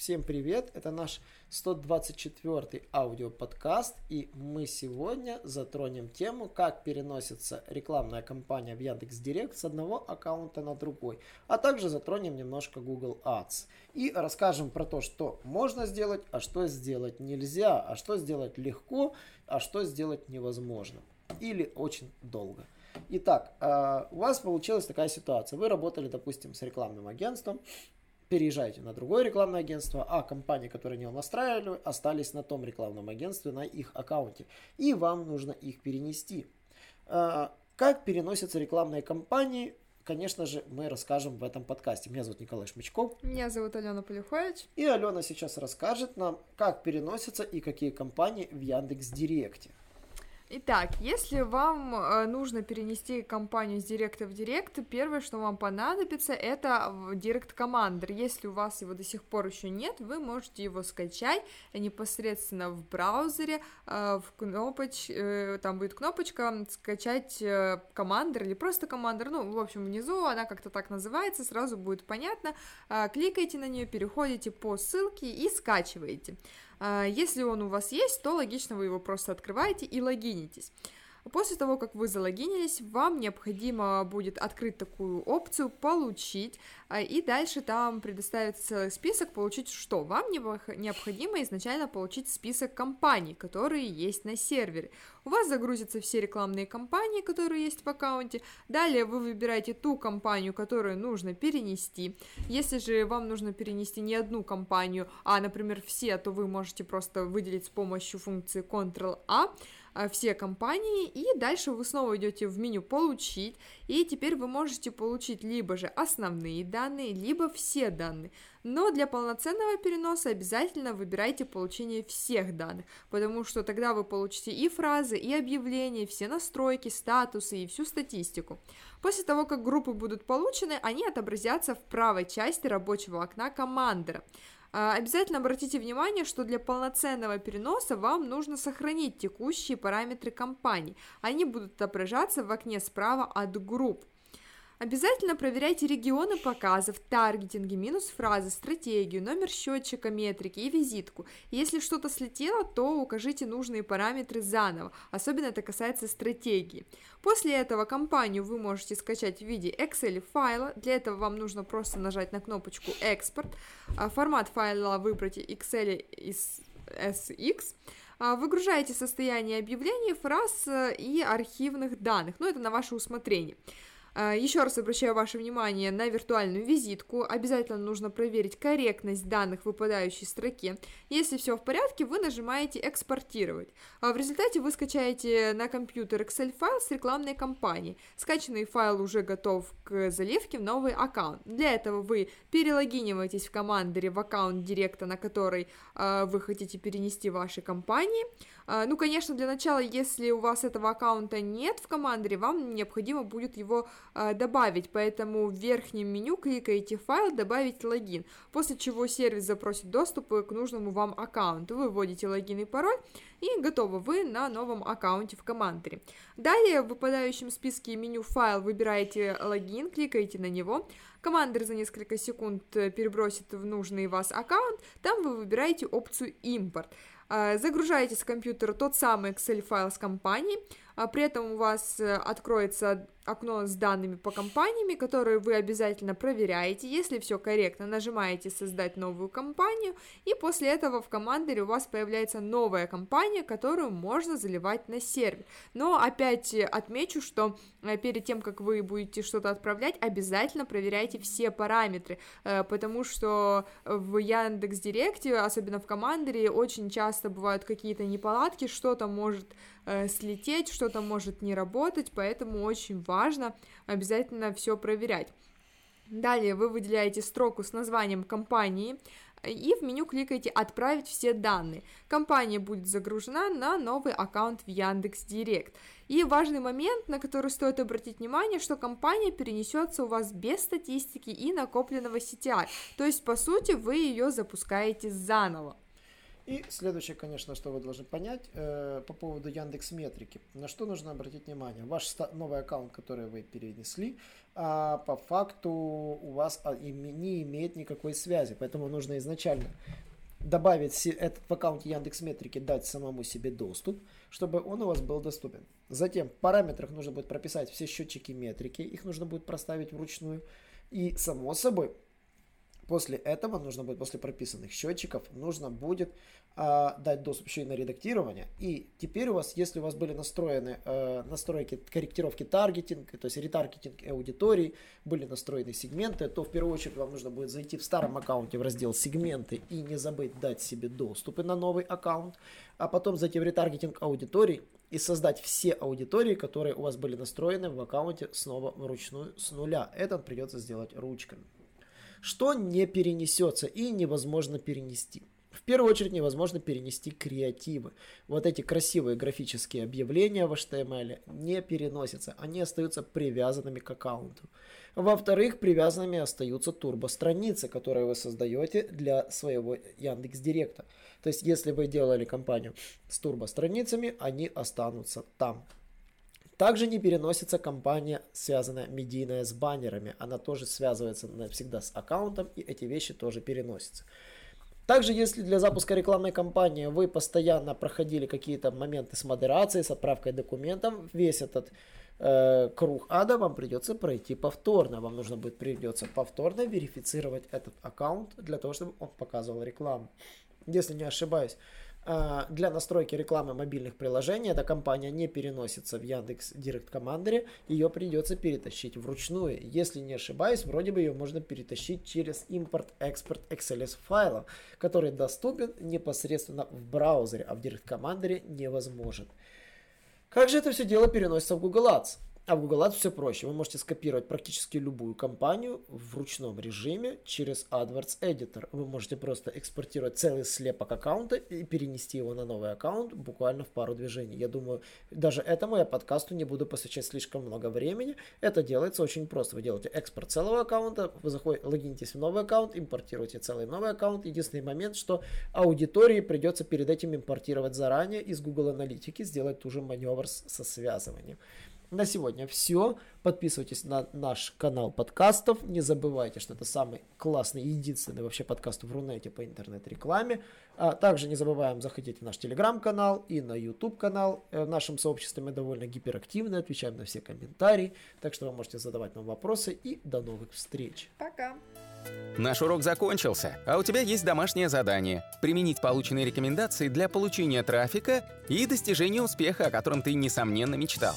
Всем привет! Это наш 124 аудиоподкаст, и мы сегодня затронем тему, как переносится рекламная кампания в Яндекс Директ с одного аккаунта на другой, а также затронем немножко Google Ads и расскажем про то, что можно сделать, а что сделать нельзя, а что сделать легко, а что сделать невозможно или очень долго. Итак, а, у вас получилась такая ситуация. Вы работали, допустим, с рекламным агентством, переезжаете на другое рекламное агентство, а компании, которые не настраивали, остались на том рекламном агентстве, на их аккаунте. И вам нужно их перенести. А, как переносятся рекламные кампании, конечно же, мы расскажем в этом подкасте. Меня зовут Николай Шмычков. Меня зовут Алена Полюхович. И Алена сейчас расскажет нам, как переносятся и какие компании в Яндекс Директе. Итак, если вам э, нужно перенести компанию с директа в директ, первое, что вам понадобится, это директ командер. Если у вас его до сих пор еще нет, вы можете его скачать непосредственно в браузере, э, в кнопоч, э, там будет кнопочка скачать командер или просто командер, ну, в общем, внизу она как-то так называется, сразу будет понятно. Кликайте на нее, переходите по ссылке и скачиваете. Если он у вас есть, то логично вы его просто открываете и логинитесь. После того, как вы залогинились, вам необходимо будет открыть такую опцию «Получить», а, и дальше там предоставится целый список «Получить что?». Вам необходимо изначально получить список компаний, которые есть на сервере. У вас загрузятся все рекламные кампании, которые есть в аккаунте. Далее вы выбираете ту компанию, которую нужно перенести. Если же вам нужно перенести не одну компанию, а, например, все, то вы можете просто выделить с помощью функции Ctrl-A а, все компании, и дальше вы снова идете в меню «Получить», и теперь вы можете получить либо же основные данные, либо все данные. Но для полноценного переноса обязательно выбирайте получение всех данных, потому что тогда вы получите и фразы, и объявления, все настройки, статусы и всю статистику. После того, как группы будут получены, они отобразятся в правой части рабочего окна командера. А, обязательно обратите внимание, что для полноценного переноса вам нужно сохранить текущие параметры компании. Они будут отображаться в окне справа от групп. Обязательно проверяйте регионы показов, таргетинги, минус фразы, стратегию, номер счетчика, метрики и визитку. Если что-то слетело, то укажите нужные параметры заново, особенно это касается стратегии. После этого компанию вы можете скачать в виде Excel файла, для этого вам нужно просто нажать на кнопочку «Экспорт», а формат файла выбрать Excel из SX, а, выгружаете состояние объявлений, фраз э, и архивных данных, но ну, это на ваше усмотрение. А, Еще раз обращаю ваше внимание на виртуальную визитку. Обязательно нужно проверить корректность данных в выпадающей строке. Если все в порядке, вы нажимаете «Экспортировать». А в результате вы скачаете на компьютер Excel-файл с рекламной кампанией. Скачанный файл уже готов к заливке в новый аккаунт. Для этого вы перелогиниваетесь в командере в аккаунт директа, на который э, вы хотите перенести ваши компании. Э, ну, конечно, для начала, если у вас этого аккаунта нет в командере, вам необходимо будет его а, добавить, поэтому в верхнем меню кликаете файл «Добавить логин», после чего сервис запросит доступ к нужному вам аккаунту. Вы вводите логин и пароль, и готовы вы на новом аккаунте в командере. Далее в выпадающем списке меню «Файл» выбираете логин, кликаете на него, командир за несколько секунд перебросит в нужный вас аккаунт, там вы выбираете опцию «Импорт». А, загружаете с компьютера тот самый Excel файл с компанией, при этом у вас э, откроется окно с данными по компаниями, которые вы обязательно проверяете. Если все корректно, нажимаете «Создать новую компанию», и после этого в командере у вас появляется новая компания, которую можно заливать на сервер. Но опять отмечу, что э, перед тем, как вы будете что-то отправлять, обязательно проверяйте все параметры, э, потому что в Яндекс Директе, особенно в командере, очень часто бывают какие-то неполадки, что-то может э, слететь, что-то может не работать, поэтому очень важно обязательно все проверять. Далее вы выделяете строку с названием компании, и в меню кликаете «Отправить все данные». Компания будет загружена на новый аккаунт в Яндекс Директ. И важный момент, на который стоит обратить внимание, что компания перенесется у вас без статистики и накопленного CTR, то есть, по сути, вы ее запускаете заново. И следующее, конечно, что вы должны понять э, по поводу Яндекс Метрики. На что нужно обратить внимание? Ваш новый аккаунт, который вы перенесли, а по факту у вас а, не имеет никакой связи. Поэтому нужно изначально добавить этот в аккаунте Яндекс Метрики, дать самому себе доступ, чтобы он у вас был доступен. Затем в параметрах нужно будет прописать все счетчики метрики, их нужно будет проставить вручную. И само собой После этого нужно будет, после прописанных счетчиков, нужно будет э, дать доступ еще и на редактирование. И теперь у вас, если у вас были настроены э, настройки корректировки таргетинга, то есть ретаргетинг аудитории, были настроены сегменты, то в первую очередь вам нужно будет зайти в старом аккаунте в раздел сегменты и не забыть дать себе доступы на новый аккаунт, а потом зайти в ретаргетинг аудитории и создать все аудитории, которые у вас были настроены в аккаунте снова вручную с нуля. Это придется сделать ручками что не перенесется и невозможно перенести. В первую очередь невозможно перенести креативы. Вот эти красивые графические объявления в HTML не переносятся, они остаются привязанными к аккаунту. Во-вторых, привязанными остаются турбо-страницы, которые вы создаете для своего Яндекс Директа. То есть, если вы делали компанию с турбо-страницами, они останутся там. Также не переносится компания, связанная медийная с баннерами. Она тоже связывается навсегда с аккаунтом, и эти вещи тоже переносятся. Также, если для запуска рекламной кампании вы постоянно проходили какие-то моменты с модерацией, с отправкой документов, весь этот э, круг ада вам придется пройти повторно. Вам нужно будет придется повторно верифицировать этот аккаунт для того, чтобы он показывал рекламу. Если не ошибаюсь, для настройки рекламы мобильных приложений эта компания не переносится в Яндекс Директ Командере, ее придется перетащить вручную. Если не ошибаюсь, вроде бы ее можно перетащить через импорт-экспорт XLS файлов, который доступен непосредственно в браузере, а в Директ Командере невозможен. Как же это все дело переносится в Google Ads? А в Google Ads все проще. Вы можете скопировать практически любую компанию в ручном режиме через AdWords Editor. Вы можете просто экспортировать целый слепок аккаунта и перенести его на новый аккаунт буквально в пару движений. Я думаю, даже этому я подкасту не буду посвящать слишком много времени. Это делается очень просто. Вы делаете экспорт целого аккаунта, вы заходите, логинитесь в новый аккаунт, импортируете целый новый аккаунт. Единственный момент, что аудитории придется перед этим импортировать заранее из Google Аналитики, сделать ту же маневр со связыванием. На сегодня все. Подписывайтесь на наш канал подкастов. Не забывайте, что это самый классный, единственный вообще подкаст в Рунете по интернет-рекламе. А также не забываем заходить в наш телеграм-канал и на YouTube канал. Э, в нашем сообществе мы довольно гиперактивны, отвечаем на все комментарии. Так что вы можете задавать нам вопросы и до новых встреч. Пока. Наш урок закончился, а у тебя есть домашнее задание – применить полученные рекомендации для получения трафика и достижения успеха, о котором ты, несомненно, мечтал.